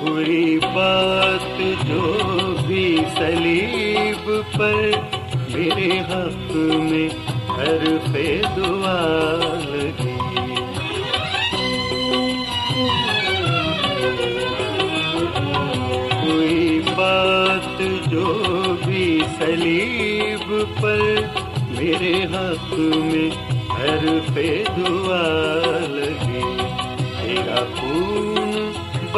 پوری بات جو بھی سلیب پر میرے حق میں ہر دعا لگی۔ کوئی بات جو بھی سلیب پر میرے حق میں ہر پہ دعا لگی۔ تیرا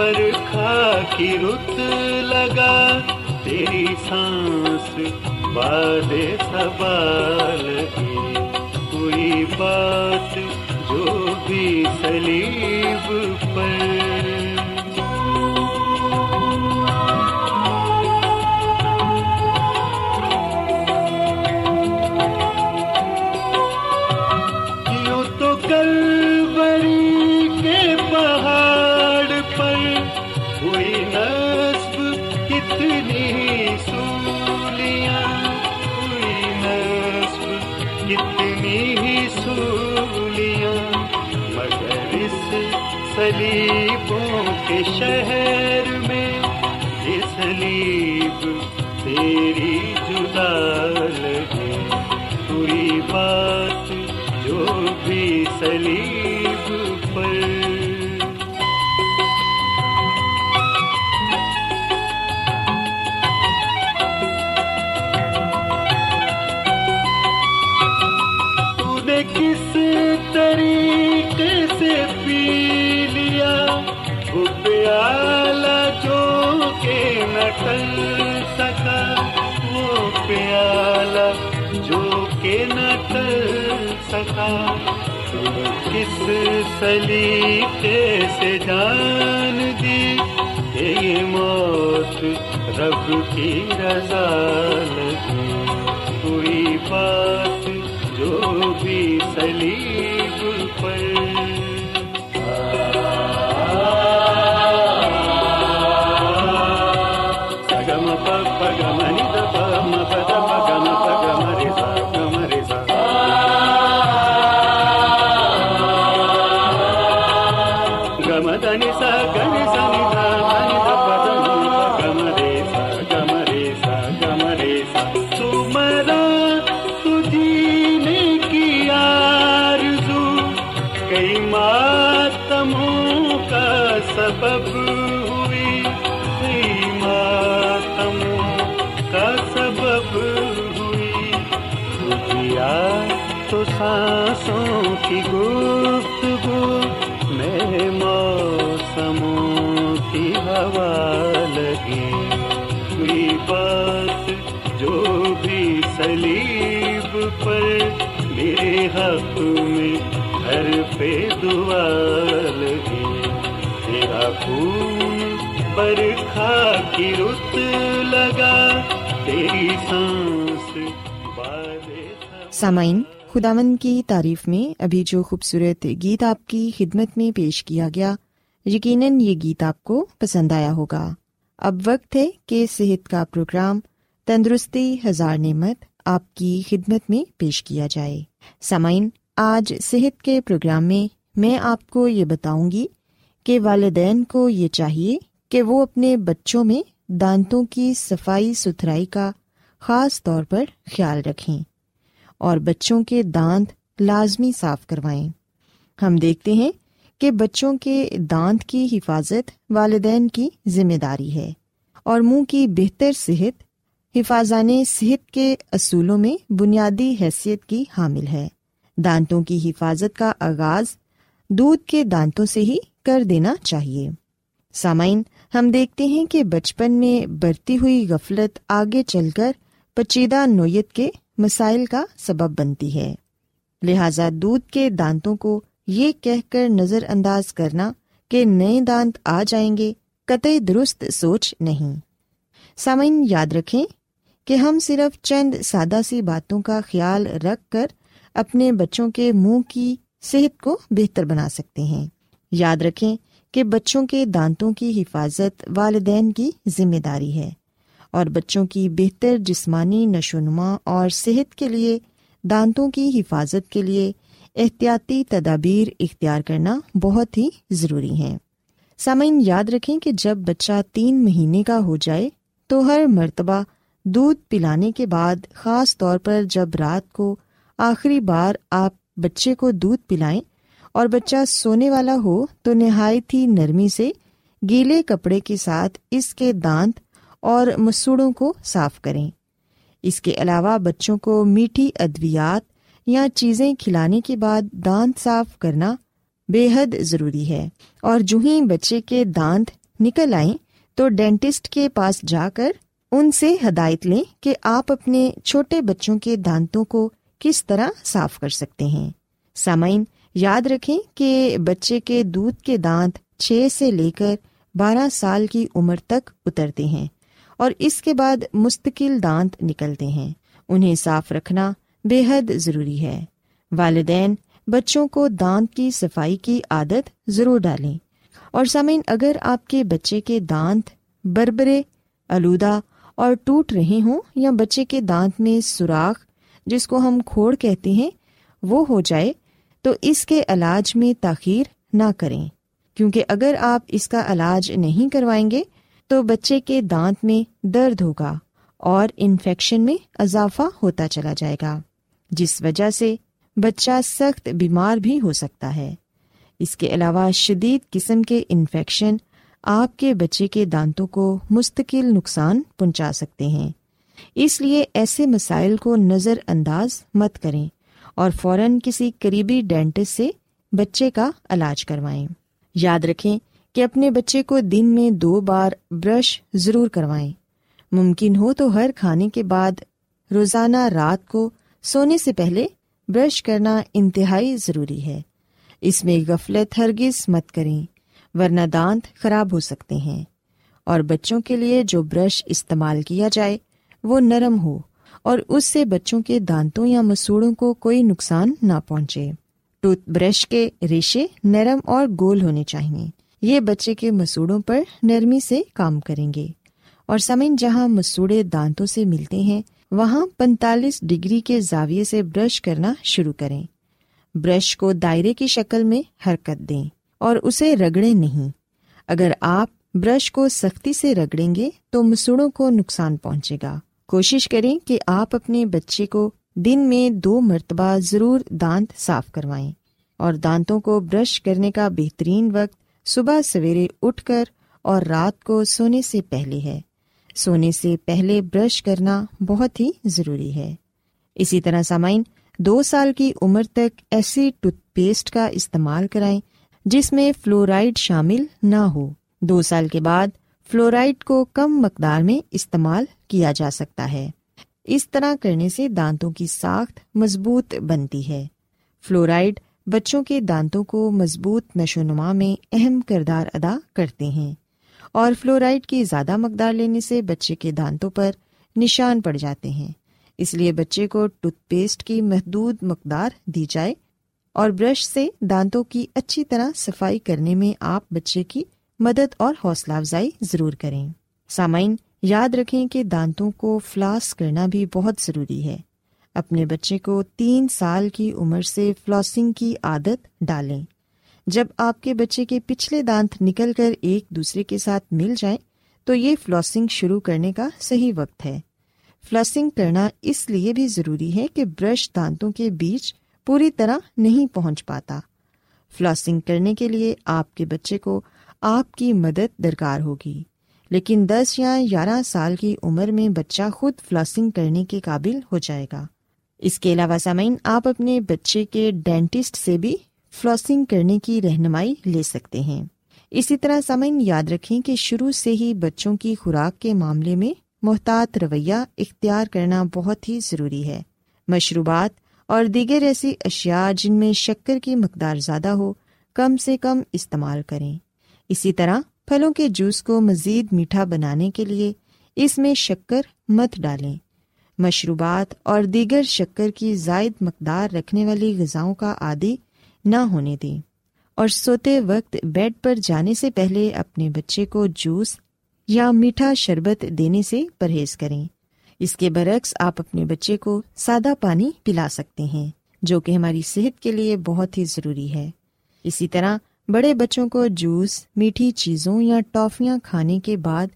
خون برکھا کی رت لگا، تیری سانس باد سوال کی۔ کوئی بات جو بھی سلیب پر سلیقے سے جان دی کہ یہ موت رب کی رضا لگی۔ ہوئی بات پر میرے حق میں ہر پہ دعا لگی تیرا خون برکھا کی رت لگا، تیری سانس سامعین خداون کی تعریف میں ابھی جو خوبصورت گیت آپ کی خدمت میں پیش کیا گیا، یقیناً یہ گیت آپ کو پسند آیا ہوگا۔ اب وقت ہے کہ صحت کا پروگرام تندرستی ہزار نعمت آپ کی خدمت میں پیش کیا جائے۔ سامعین، آج صحت کے پروگرام میں میں آپ کو یہ بتاؤں گی کہ والدین کو یہ چاہیے کہ وہ اپنے بچوں میں دانتوں کی صفائی ستھرائی کا خاص طور پر خیال رکھیں اور بچوں کے دانت لازمی صاف کروائیں۔ ہم دیکھتے ہیں کہ بچوں کے دانت کی حفاظت والدین کی ذمہ داری ہے اور منہ کی بہتر صحت حفاظان صحت کے اصولوں میں بنیادی حیثیت کی حامل ہے۔ دانتوں کی حفاظت کا آغاز دودھ کے دانتوں سے ہی کر دینا چاہیے۔ سامعین، ہم دیکھتے ہیں کہ بچپن میں بڑھتی ہوئی غفلت آگے چل کر پچیدہ نوعیت کے مسائل کا سبب بنتی ہے۔ لہذا دودھ کے دانتوں کو یہ کہہ کر نظر انداز کرنا کہ نئے دانت آ جائیں گے قطع درست سوچ نہیں۔ سامعین، یاد رکھیں کہ ہم صرف چند سادہ سی باتوں کا خیال رکھ کر اپنے بچوں کے منہ کی صحت کو بہتر بنا سکتے ہیں۔ یاد رکھیں کہ بچوں کے دانتوں کی حفاظت والدین کی ذمہ داری ہے اور بچوں کی بہتر جسمانی نشو نما اور صحت کے لیے، دانتوں کی حفاظت کے لیے احتیاطی تدابیر اختیار کرنا بہت ہی ضروری ہے سامعین، یاد رکھیں کہ جب بچہ تین مہینے کا ہو جائے تو ہر مرتبہ دودھ پلانے کے بعد خاص طور پر جب رات کو آخری بار آپ بچے کو دودھ پلائیں اور بچہ سونے والا ہو تو نہایت ہی نرمی سے گیلے کپڑے کے ساتھ اس کے دانت اور مسوڑوں کو صاف کریں۔ اس کے علاوہ بچوں کو میٹھی ادویات یا چیزیں کھلانے کے بعد دانت صاف کرنا بے حد ضروری ہے۔ اور جو ہی بچے کے دانت نکل آئیں تو ڈینٹسٹ کے پاس جا کر ان سے ہدایت لیں کہ آپ اپنے چھوٹے بچوں کے دانتوں کو کس طرح صاف کر سکتے ہیں۔ سامعین، یاد رکھیں کہ بچے کے دودھ کے دانت چھ سے لے کر بارہ سال کی عمر تک اترتے ہیں اور اس کے بعد مستقل دانت نکلتے ہیں۔ انہیں صاف رکھنا بے حد ضروری ہے۔ والدین، بچوں کو دانت کی صفائی کی عادت ضرور ڈالیں۔ اور سامعین، اگر آپ کے بچے کے دانت بربرے، آلودہ اور ٹوٹ رہے ہوں یا بچے کے دانت میں سوراخ جس کو ہم کھوڑ کہتے ہیں، وہ ہو جائے، تو اس کے علاج میں تاخیر نہ کریں۔ کیونکہ اگر آپ اس کا علاج نہیں کروائیں گے، تو بچے کے دانت میں درد ہوگا اور انفیکشن میں اضافہ ہوتا چلا جائے گا، جس وجہ سے بچہ سخت بیمار بھی ہو سکتا ہے۔ اس کے علاوہ شدید قسم کے انفیکشن آپ کے بچے کے دانتوں کو مستقل نقصان پہنچا سکتے ہیں۔ اس لیے ایسے مسائل کو نظر انداز مت کریں اور فوراً کسی قریبی ڈینٹسٹ سے بچے کا علاج کروائیں۔ یاد رکھیں کہ اپنے بچے کو دن میں دو بار برش ضرور کروائیں۔ ممکن ہو تو ہر کھانے کے بعد روزانہ رات کو سونے سے پہلے برش کرنا انتہائی ضروری ہے۔ اس میں غفلت ہرگز مت کریں۔ ورنہ دانت خراب ہو سکتے ہیں۔ اور بچوں کے لیے جو برش استعمال کیا جائے، وہ نرم ہو اور اس سے بچوں کے دانتوں یا مسوڑوں کو کوئی نقصان نہ پہنچے۔ ٹوتھ برش کے ریشے نرم اور گول ہونے چاہیے یہ بچے کے مسوڑوں پر نرمی سے کام کریں گے۔ اور سمن جہاں مسوڑے دانتوں سے ملتے ہیں، وہاں پینتالیس ڈگری کے زاویے سے برش کرنا شروع کریں۔ برش کو دائرے کی شکل میں حرکت دیں۔ اور اسے رگڑے نہیں۔ اگر آپ برش کو سختی سے رگڑیں گے تو مسوڑوں کو نقصان پہنچے گا۔ کوشش کریں کہ آپ اپنے بچے کو دن میں دو مرتبہ ضرور دانت صاف کروائیں اور دانتوں کو برش کرنے کا بہترین وقت صبح سویرے اٹھ کر اور رات کو سونے سے پہلے ہے۔ سونے سے پہلے برش کرنا بہت ہی ضروری ہے۔ اسی طرح سامعین، دو سال کی عمر تک ایسی ٹوتھ پیسٹ کا استعمال کرائیں جس میں فلورائڈ شامل نہ ہو۔ دو سال کے بعد فلورائڈ کو کم مقدار میں استعمال کیا جا سکتا ہے۔ اس طرح کرنے سے دانتوں کی ساخت مضبوط بنتی ہے۔ فلورائڈ بچوں کے دانتوں کو مضبوط نشو نما میں اہم کردار ادا کرتے ہیں۔ اور فلورائڈ کی زیادہ مقدار لینے سے بچے کے دانتوں پر نشان پڑ جاتے ہیں۔ اس لیے بچے کو ٹوتھ پیسٹ کی محدود مقدار دی جائے۔ اور برش سے دانتوں کی اچھی طرح صفائی کرنے میں آپ بچے کی مدد اور حوصلہ افزائی ضرور کریں۔ سامعین، یاد رکھیں کہ دانتوں کو فلاس کرنا بھی بہت ضروری ہے۔ اپنے بچے کو تین سال کی عمر سے فلاسنگ کی عادت ڈالیں۔ جب آپ کے بچے کے پچھلے دانت نکل کر ایک دوسرے کے ساتھ مل جائیں، تو یہ فلاسنگ شروع کرنے کا صحیح وقت ہے۔ فلاسنگ کرنا اس لیے بھی ضروری ہے کہ برش دانتوں کے بیچ پوری طرح نہیں پہنچ پاتا۔ فلاسنگ کرنے کے لیے آپ کے بچے کو آپ کی مدد درکار ہوگی۔ لیکن دس یا گیارہ سال کی عمر میں بچہ خود فلاسنگ کرنے کے قابل ہو جائے گا۔ اس کے علاوہ سامعین، آپ اپنے بچے کے ڈینٹسٹ سے بھی فلاسنگ کرنے کی رہنمائی لے سکتے ہیں۔ اسی طرح سامعین، یاد رکھیں کہ شروع سے ہی بچوں کی خوراک کے معاملے میں محتاط رویہ اختیار کرنا بہت ہی ضروری ہے۔ مشروبات اور دیگر ایسی اشیاء جن میں شکر کی مقدار زیادہ ہو، کم سے کم استعمال کریں۔ اسی طرح پھلوں کے جوس کو مزید میٹھا بنانے کے لیے اس میں شکر مت ڈالیں۔ مشروبات اور دیگر شکر کی زائد مقدار رکھنے والی غذاؤں کا عادی نہ ہونے دیں۔ اور سوتے وقت بیڈ پر جانے سے پہلے اپنے بچے کو جوس یا میٹھا شربت دینے سے پرہیز کریں۔ اس کے برعکس آپ اپنے بچے کو سادہ پانی پلا سکتے ہیں، جو کہ ہماری صحت کے لیے بہت ہی ضروری ہے۔ اسی طرح بڑے بچوں کو جوس، میٹھی چیزوں یا ٹافیاں کھانے کے بعد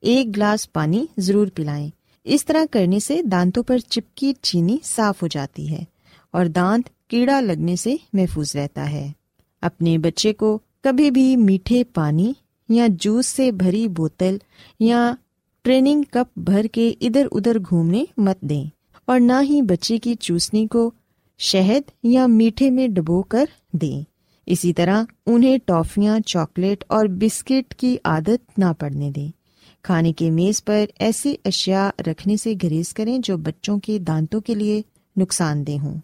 ایک گلاس پانی ضرور پلائیں۔ اس طرح کرنے سے دانتوں پر چپکی چینی صاف ہو جاتی ہے اور دانت کیڑا لگنے سے محفوظ رہتا ہے۔ اپنے بچے کو کبھی بھی میٹھے پانی یا جوس سے بھری بوتل یا ٹریننگ کپ بھر کے ادھر ادھر گھومنے مت دیں اور نہ ہی بچے کی چوسنی کو شہد یا میٹھے میں ڈبو کر دیں۔ اسی طرح انہیں ٹافیاں، چاکلیٹ اور بسکٹ کی عادت نہ پڑنے دیں۔ کھانے کے میز پر ایسی اشیاء رکھنے سے گریز کریں جو بچوں کے دانتوں کے لیے نقصان دہ ہوں۔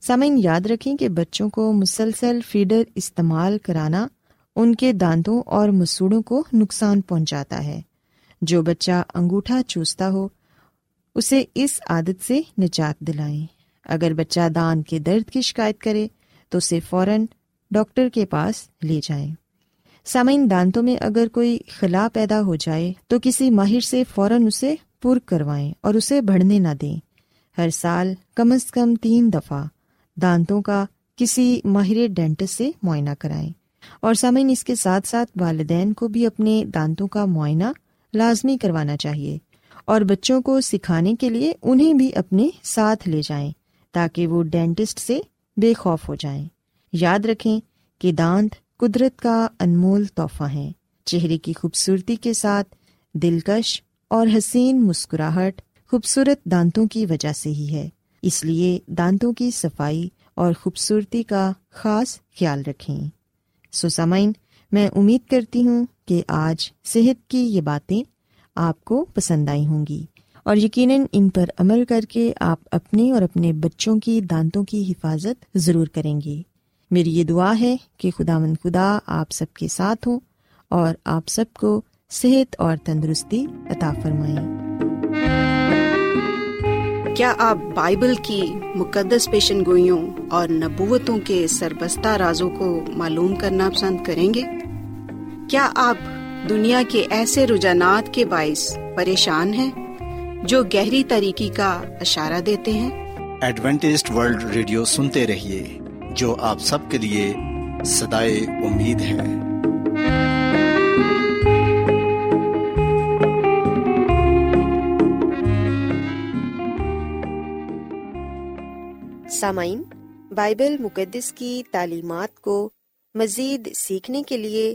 سامعین یاد رکھیں کہ بچوں کو مسلسل فیڈر استعمال کرانا ان کے دانتوں اور مسوڑوں کو نقصان پہنچاتا ہے۔ جو بچہ انگوٹھا چوستا ہو، اسے اس عادت سے نجات دلائیں۔ اگر بچہ دان کے درد کی شکایت کرے، تو اسے فوراً ڈاکٹر کے پاس لے جائیں۔ سامعین، دانتوں میں اگر کوئی خلا پیدا ہو جائے، تو کسی ماہر سے فوراً اسے پر کروائیں اور اسے بڑھنے نہ دیں۔ ہر سال کم از کم تین دفعہ دانتوں کا کسی ماہر ڈینٹس سے معائنہ کرائیں۔ اور سامعین، اس کے ساتھ ساتھ والدین کو بھی اپنے دانتوں کا معائنہ لازمی کروانا چاہیے اور بچوں کو سکھانے کے لیے انہیں بھی اپنے ساتھ لے جائیں تاکہ وہ ڈینٹسٹ سے بے خوف ہو جائیں۔ یاد رکھیں کہ دانت قدرت کا انمول تحفہ ہے۔ چہرے کی خوبصورتی کے ساتھ دلکش اور حسین مسکراہٹ خوبصورت دانتوں کی وجہ سے ہی ہے۔ اس لیے دانتوں کی صفائی اور خوبصورتی کا خاص خیال رکھیں۔ سوسامائن میں امید کرتی ہوں کہ آج صحت کی یہ باتیں آپ کو پسند آئی ہوں گی۔ اور یقیناً ان پر عمل کر کے آپ اپنے اور اپنے بچوں کی دانتوں کی حفاظت ضرور کریں گے۔ میری یہ دعا ہے کہ خدا مند خدا آپ سب کے ساتھ ہوں اور آپ سب کو صحت اور تندرستی عطا فرمائیں کیا آپ بائبل کی مقدس پیشن گوئیوں اور نبوتوں کے سربستہ رازوں کو معلوم کرنا پسند کریں گے؟ کیا آپ دنیا کے ایسے رجحانات کے باعث پریشان ہیں جو گہری طریقے کا اشارہ دیتے ہیں؟ ایڈوینٹسڈ ورلڈ ریڈیو سنتے رہیے جو آپ سب کے لیے صدائے امید ہے۔ سامعین بائبل مقدس کی تعلیمات کو مزید سیکھنے کے لیے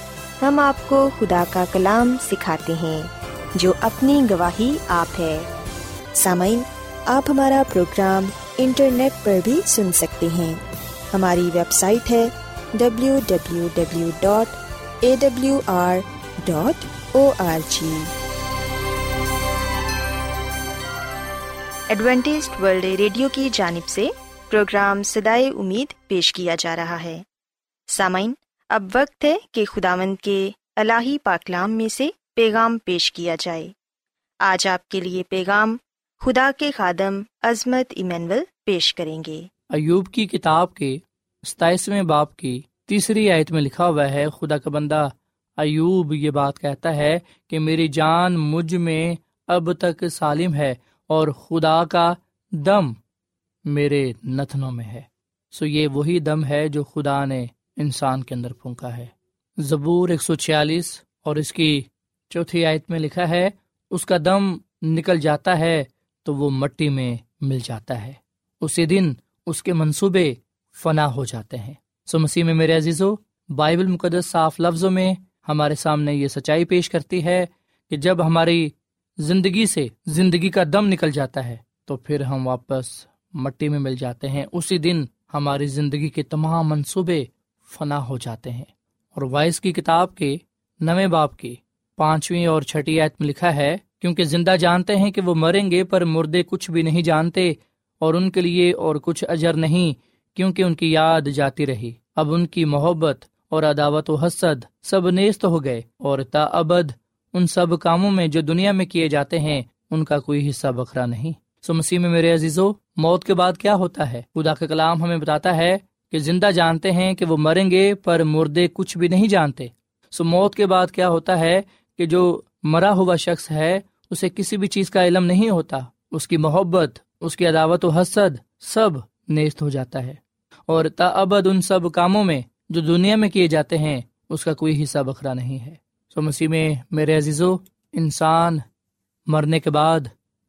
ہم آپ کو خدا کا کلام سکھاتے ہیں، جو اپنی گواہی آپ ہے۔ سامعین، آپ ہمارا پروگرام انٹرنیٹ پر بھی سن سکتے ہیں۔ ہماری ویب سائٹ ہے W W W dot A W R dot O R G Adventist World Radio کی جانب سے پروگرام سدائے امید پیش کیا جا رہا ہے۔ سامعین اب وقت ہے کہ خداوند کے الہی پاکلام میں سے پیغام پیش کیا جائے۔ آج آپ کے لیے پیغام خدا کے خادم عظمت ایمینول پیش کریں گے۔ ایوب کی کتاب کے ستائیسویں باپ کی تیسری آیت میں لکھا ہوا ہے، خدا کا بندہ ایوب یہ بات کہتا ہے کہ میری جان مجھ میں اب تک سالم ہے اور خدا کا دم میرے نتنوں میں ہے۔ سو یہ وہی دم ہے جو خدا نے انسان کے اندر پھونکا ہے۔ زبور ایک سو چھیالیس اور اس کی چوتھی آیت میں لکھا ہے، اس کا دم نکل جاتا ہے تو وہ مٹی میں مل جاتا ہے۔ اسی دن اس کے منصوبے فنا ہو جاتے ہیں۔ سو مسیح میں میرے عزیزو، بائبل مقدس صاف لفظوں میں ہمارے سامنے یہ سچائی پیش کرتی ہے کہ جب ہماری زندگی سے زندگی کا دم نکل جاتا ہے تو پھر ہم واپس مٹی میں مل جاتے ہیں۔ اسی دن ہماری زندگی کے تمام منصوبے فنا ہو جاتے ہیں۔ اور وائس کی کتاب کے نویں باپ کی پانچویں اور چھٹی آیت میں لکھا ہے، کیونکہ زندہ جانتے ہیں کہ وہ مریں گے، پر مردے کچھ بھی نہیں جانتے اور ان کے لیے اور کچھ اجر نہیں، کیونکہ ان کی یاد جاتی رہی۔ اب ان کی محبت اور عداوت و حسد سب نیست ہو گئے، اور تا ابد ان سب کاموں میں جو دنیا میں کیے جاتے ہیں، ان کا کوئی حصہ بکھرا نہیں۔ سو مسیح میں میرے عزیزو، موت کے بعد کیا ہوتا ہے؟ خدا کا کلام ہمیں بتاتا ہے کہ زندہ جانتے ہیں کہ وہ مریں گے پر مردے کچھ بھی نہیں جانتے۔ سو موت کے بعد کیا ہوتا ہے کہ جو مرا ہوا شخص ہے، اسے کسی بھی چیز کا علم نہیں ہوتا۔ اس کی محبت، اس کی عداوت و حسد سب نیست ہو جاتا ہے۔ اور تا ابد ان سب کاموں میں جو دنیا میں کیے جاتے ہیں، اس کا کوئی حصہ بکھرا نہیں ہے۔ سو مسیح میں، میرے عزیزو، انسان مرنے کے بعد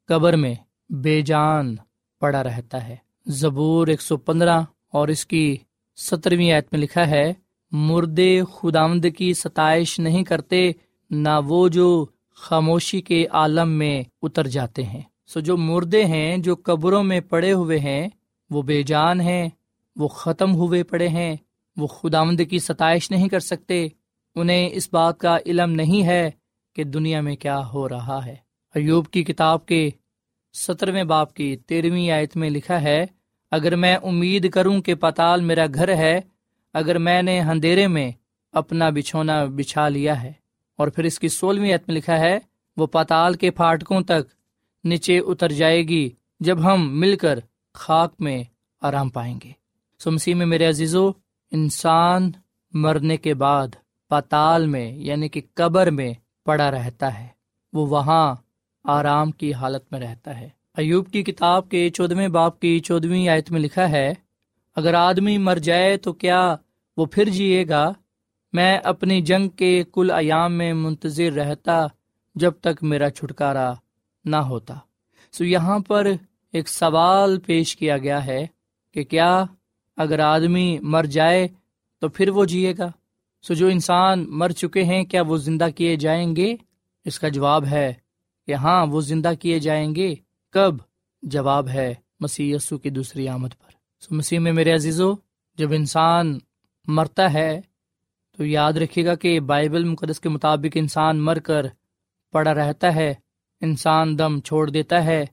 قبر میں بے جان پڑا رہتا ہے۔ زبور ایک سو پندرہ اور اس کی سترویں آیت میں لکھا ہے، مردے خدامد کی ستائش نہیں کرتے، نہ وہ جو خاموشی کے عالم میں اتر جاتے ہیں۔ سو جو مردے ہیں، جو قبروں میں پڑے ہوئے ہیں، وہ بے جان ہیں، وہ ختم ہوئے پڑے ہیں، وہ خدامد کی ستائش نہیں کر سکتے۔ انہیں اس بات کا علم نہیں ہے کہ دنیا میں کیا ہو رہا ہے۔ ایوب کی کتاب کے سترویں باپ کی تیرہویں آیت میں لکھا ہے اگر میں امید کروں کہ پتال میرا گھر ہے، اگر میں نے اندھیرے میں اپنا بچھونا بچھا لیا ہے، اور پھر اس کی سولہویں عت میں لکھا ہے، وہ پتال کے پھاٹکوں تک نیچے اتر جائے گی جب ہم مل کر خاک میں آرام پائیں گے۔ سمسی میں میرے عزیزو، انسان مرنے کے بعد پتال میں یعنی کہ قبر میں پڑا رہتا ہے، وہ وہاں آرام کی حالت میں رہتا ہے۔ ایوب کی کتاب کے چودویں باپ کی چودویں آیت میں لکھا ہے، اگر آدمی مر جائے تو کیا وہ پھر جیے گا؟ میں اپنی جنگ کے کل ایام میں منتظر رہتا جب تک میرا چھٹکارا نہ ہوتا۔ سو یہاں پر ایک سوال پیش کیا گیا ہے کہ کیا اگر آدمی مر جائے تو پھر وہ جیے گا؟ سو جو انسان مر چکے ہیں، کیا وہ زندہ کیے جائیں گے؟ اس کا جواب ہے کہ ہاں وہ زندہ کیے جائیں گے۔ کب جواب ہے مسیح یسو کی دوسری آمد پر۔ سو مسیح میں میرے عزیزو، جب انسان مرتا ہے، تو یاد رکھیے گا کہ بائبل مقدس کے مطابق انسان مر کر پڑا رہتا ہے، انسان دم چھوڑ دیتا ہے،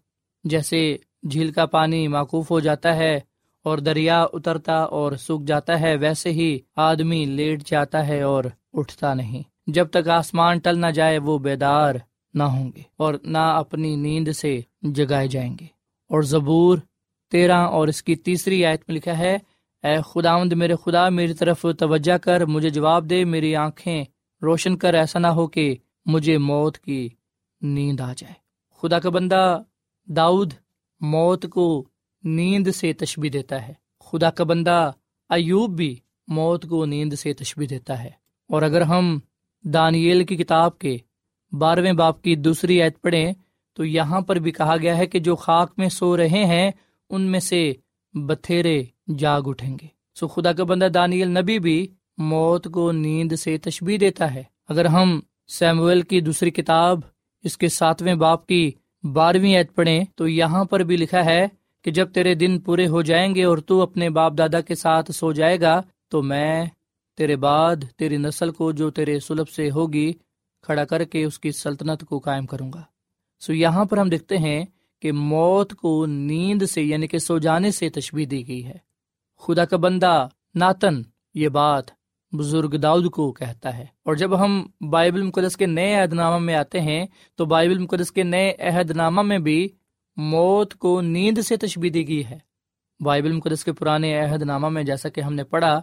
جیسے جھیل کا پانی معقوف ہو جاتا ہے اور دریا اترتا اور سوکھ جاتا ہے، ویسے ہی آدمی لیٹ جاتا ہے اور اٹھتا نہیں۔ جب تک آسمان ٹل نہ جائے، وہ بیدار نہ ہوں گے اور نہ اپنی نیند سے جگائے جائیں گے۔ اور زبور تیرہ اور اس کی تیسری آیت میں لکھا ہے، اے خداوند میرے خدا، میری طرف توجہ کر، مجھے جواب دے، میری آنکھیں روشن کر، ایسا نہ ہو کہ مجھے موت کی نیند آ جائے۔ خدا کا بندہ داؤد موت کو نیند سے تشبی دیتا ہے۔ خدا کا بندہ ایوب بھی موت کو نیند سے تشبی دیتا ہے۔ اور اگر ہم دانیل کی کتاب کے بارہویں باپ کی دوسری عید پڑھیں تو یہاں پر بھی کہا گیا ہے کہ جو خاک میں سو رہے ہیں، ان میں سے بتھیرے جاگ اٹھیں گے۔ سو خدا کا بندہ دانیل نبی بھی موت کو نیند سے تشبیح دیتا ہے۔ اگر ہم سیمویل کی دوسری کتاب، اس کے ساتویں باپ کی بارہویں عید پڑھیں تو یہاں پر بھی لکھا ہے کہ جب تیرے دن پورے ہو جائیں گے اور تو اپنے باپ دادا کے ساتھ سو جائے گا، تو میں تیرے بعد تیری نسل کو جو تیرے سلب سے ہوگی کھڑا کر کے اس کی سلطنت کو قائم کروں گا۔ سو یہاں پر ہم دیکھتے ہیں کہ موت کو نیند سے یعنی کہ سو جانے سے تشبیح دی گئی ہے۔ خدا کا بندہ ناتن یہ بات بزرگ داؤد کو کہتا ہے۔ اور جب ہم بائبل مقدس کے نئے عہد نامہ میں آتے ہیں، تو بائبل مقدس کے نئے عہد نامہ میں بھی موت کو نیند سے تشبیح دی گئی ہے۔ بائبل مقدس کے پرانے عہد نامہ میں جیسا کہ ہم نے پڑھا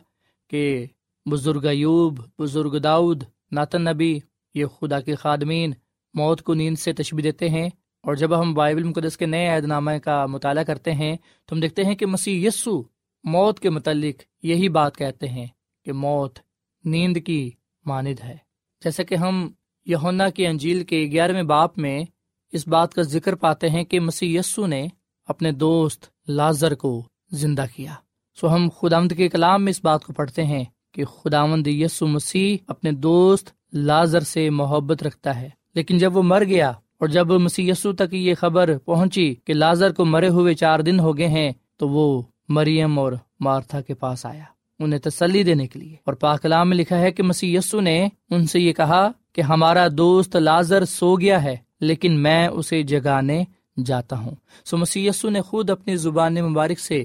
کہ بزرگ ایوب، بزرگ داؤد، ناتن نبی یہ خدا کے خادمین موت کو نیند سے تشبیح دیتے ہیں اور جب ہم بائبل مقدس کے نئے عہد نامہ کا مطالعہ کرتے ہیں تو ہم دیکھتے ہیں کہ مسیح یسو موت کے متعلق یہی بات کہتے ہیں کہ موت نیند کی ماند ہے۔ جیسا کہ ہم یونا کی انجیل کے گیارہویں باپ میں اس بات کا ذکر پاتے ہیں کہ مسی یسو نے اپنے دوست لازر کو زندہ کیا۔ سو ہم خدامد کے کلام میں اس بات کو پڑھتے ہیں کہ خداوند یسو مسیح اپنے دوست لازر سے محبت رکھتا ہے۔ لیکن جب وہ مر گیا اور جب مسی تک یہ خبر پہنچی کہ لازر کو مرے ہوئے چار دن ہو گئے ہیں، تو وہ مریم اور مارتھا کے پاس آیا، انہیں تسلی دینے کے لیے۔ اور پاکلام میں لکھا ہے کہ مسی یسو نے ان سے یہ کہا کہ ہمارا دوست لازر سو گیا ہے، لیکن میں اسے جگانے جاتا ہوں۔ سو مسی یسو نے خود اپنی زبان مبارک سے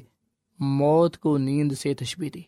موت کو نیند سے تشبی دی۔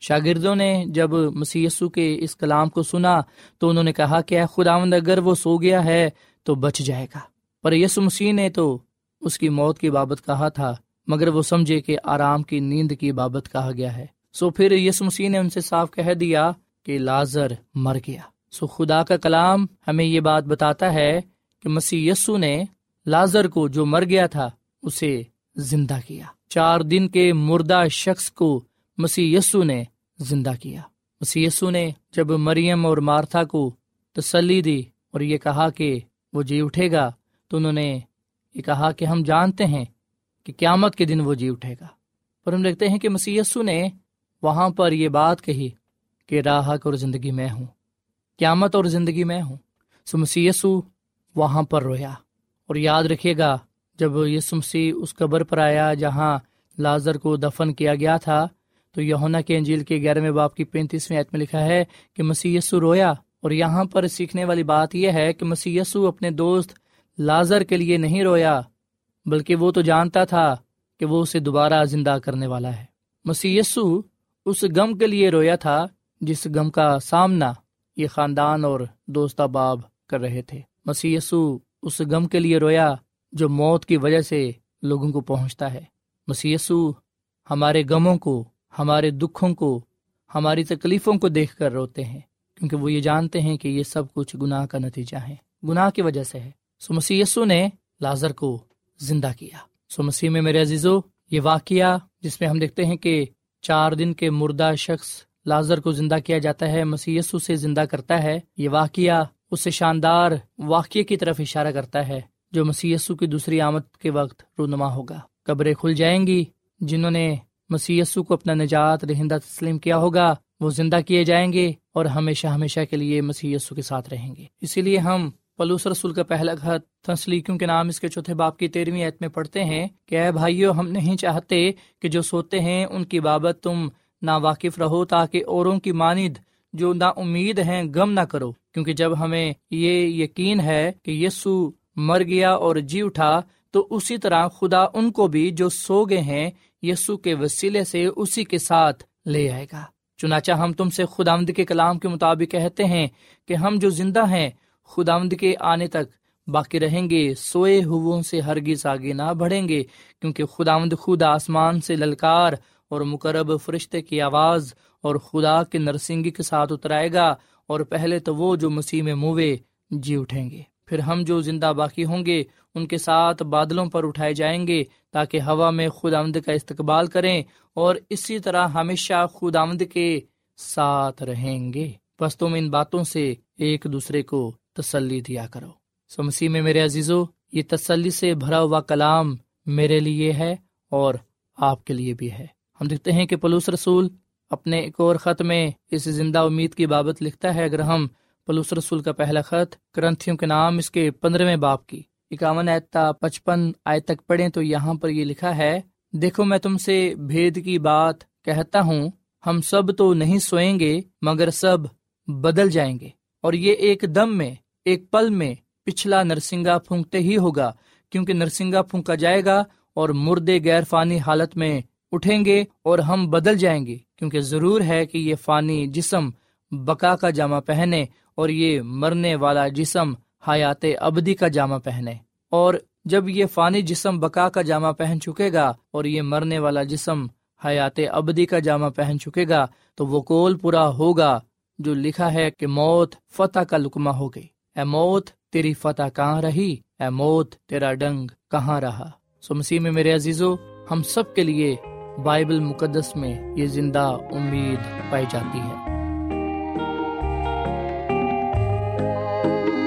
شاگردوں نے جب مسی یسو کے اس کلام کو سنا تو انہوں نے کہا کہ خداوند، اگر وہ سو گیا ہے تو بچ جائے گا۔ پر یسو مسیح نے تو اس کی موت کی بابت کہا تھا، مگر وہ سمجھے کہ آرام کی نیند کی بابت کہا گیا ہے۔ سو پھر یس مسیح نے ان سے صاف کہہ دیا کہ لازر مر گیا۔ سو خدا کا کلام ہمیں یہ بات بتاتا ہے کہ مسیح یسو نے لازر کو جو مر گیا تھا، اسے زندہ کیا۔ چار دن کے مردہ شخص کو مسیح یسو نے زندہ کیا۔ مسی یسو نے جب مریم اور مارتھا کو تسلی دی اور یہ کہا کہ وہ جی اٹھے گا، تو انہوں نے یہ کہا کہ ہم جانتے ہیں کہ قیامت کے دن وہ جی اٹھے گا۔ پر ہم دیکھتے ہیں کہ مسی نے وہاں پر یہ بات کہی کہ راہک اور زندگی میں ہوں، قیامت اور زندگی میں ہوں۔ سو مسیسو وہاں پر رویا اور یاد رکھے گا، جب یسو مسیح اس قبر پر آیا جہاں لازر کو دفن کیا گیا تھا تو یونا کے انجیل کے گیارہویں باپ کی پینتیسویں عید میں لکھا ہے کہ مسی یسو رویا اور یہاں پر سیکھنے والی بات یہ ہے کہ مسی یسو اپنے دوست لازر کے لیے نہیں رویا، بلکہ وہ تو جانتا تھا کہ وہ اسے دوبارہ زندہ کرنے والا ہے۔ مسی یسو اس غم کے لیے رویا تھا جس غم کا سامنا یہ خاندان اور دوست باب کر رہے تھے۔ مسی اس غم کے لیے رویا جو موت کی وجہ سے لوگوں کو پہنچتا ہے۔ مسی ہمارے غموں کو ہمارے دکھوں کو، ہماری تکلیفوں کو دیکھ کر روتے ہیں، کیونکہ وہ یہ جانتے ہیں کہ یہ سب کچھ گناہ کا نتیجہ ہے۔ گناہ کی وجہ سے ہے۔ سو مسی نے لازر کو زندہ کیا۔ سو مسیح میں میرے عزیزو، یہ واقعہ جس میں ہم دیکھتے ہیں کہ چار دن کے مردہ شخص لازر کو زندہ کیا جاتا ہے مسی سے زندہ کرتا ہے۔ یہ واقعہ اس شاندار واقعے کی طرف اشارہ کرتا ہے، جو مسی کی دوسری آمد کے وقت رونما ہوگا۔ قبریں کھل جائیں گی، جنہوں نے مسی کو اپنا نجات رہندہ تسلیم کیا ہوگا، وہ زندہ کیے جائیں گے اور ہمیشہ ہمیشہ کے لیے مسی کے ساتھ رہیں گے۔ اسی لیے ہم پلوس رسول کا پہلا گھر تسلیقوں کے نام اس کے چوتھے باپ کی تیرہویں عید میں پڑھتے ہیں کہ، اے بھائیو، ہم نہیں چاہتے کہ جو سوتے ہیں ان کی بابت تم نا واقف رہو تاکہ اوروں کی ماند جو نا امید ہیں غم نہ کرو۔ کیونکہ جب ہمیں یہ یقین ہے کہ یسو مر گیا اور جی اٹھا، تو اسی طرح خدا ان کو بھی جو سو گئے ہیں یسو کے وسیلے سے اسی کے ساتھ لے آئے گا۔ چنانچہ ہم تم سے خدا کے کلام کے مطابق کہتے ہیں کہ ہم جو زندہ ہیں، خداوند کے آنے تک باقی رہیں گے، سوئے سے ہرگز آگے نہ بڑھیں گے، کیونکہ خداوند خود آسمان سے للکار اور مقرب فرشتے کی آواز اور خدا کے نرسنگی کے ساتھ اترائے گا اور پہلے تو وہ جو مسیح میں موے جی اٹھیں گے۔ پھر ہم جو زندہ باقی ہوں گے، ان کے ساتھ بادلوں پر اٹھائے جائیں گے تاکہ ہوا میں خدا آمد کا استقبال کریں اور اسی طرح ہمیشہ خدا آمد کے ساتھ رہیں گے۔ بس تم ان باتوں سے ایک دوسرے کو تسلی دیا کرو۔ سو مسیح میں میرے عزیزو، یہ تسلی سے بھرا ہوا کلام میرے لیے ہے اور آپ کے لیے بھی ہے۔ ہم دیکھتے ہیں کہ پلوس رسول اپنے ایک اور خط میں اس زندہ امید کی بابت لکھتا ہے، اگر ہم پلوس رسول کا پہلا خط کرنتھیوں کے نام، اس کے پندرہویں باپ کی۔ اکاون آیتا پچپن آئے تک پڑھیں تو یہاں پر یہ لکھا ہے، دیکھو میں تم سے بھید کی بات کہتا ہوں، ہم سب تو نہیں سوئیں گے، مگر سب بدل جائیں گے۔ اور یہ ایک دم میں، ایک پل میں پچھلا نرسنگا پھونکتے ہی ہوگا، کیونکہ نرسنگا پھونکا جائے گا اور مردے غیر فانی حالت میں اٹھیں گے اور ہم بدل جائیں گے، کیونکہ ضرور ہے کہ یہ فانی جسم بکا کا جامع پہنے اور یہ مرنے والا جسم حیات ابدی کا جامع پہنے۔ اور جب یہ فانی جسم بکا کا جامع پہن چکے گا اور یہ مرنے والا جسم حیات ابدی کا جامع پہن چکے گا، تو وہ کول پورا ہوگا جو لکھا ہے کہ موت فتح کا لکما ہو گئی۔ اے موت، تیری فتح کہاں رہی؟ اے موت، تیرا ڈنگ کہاں رہا؟ سو مسیح میں میرے عزیزو، ہم سب کے لیے بائبل مقدس میں یہ زندہ امید پائی جاتی ہے۔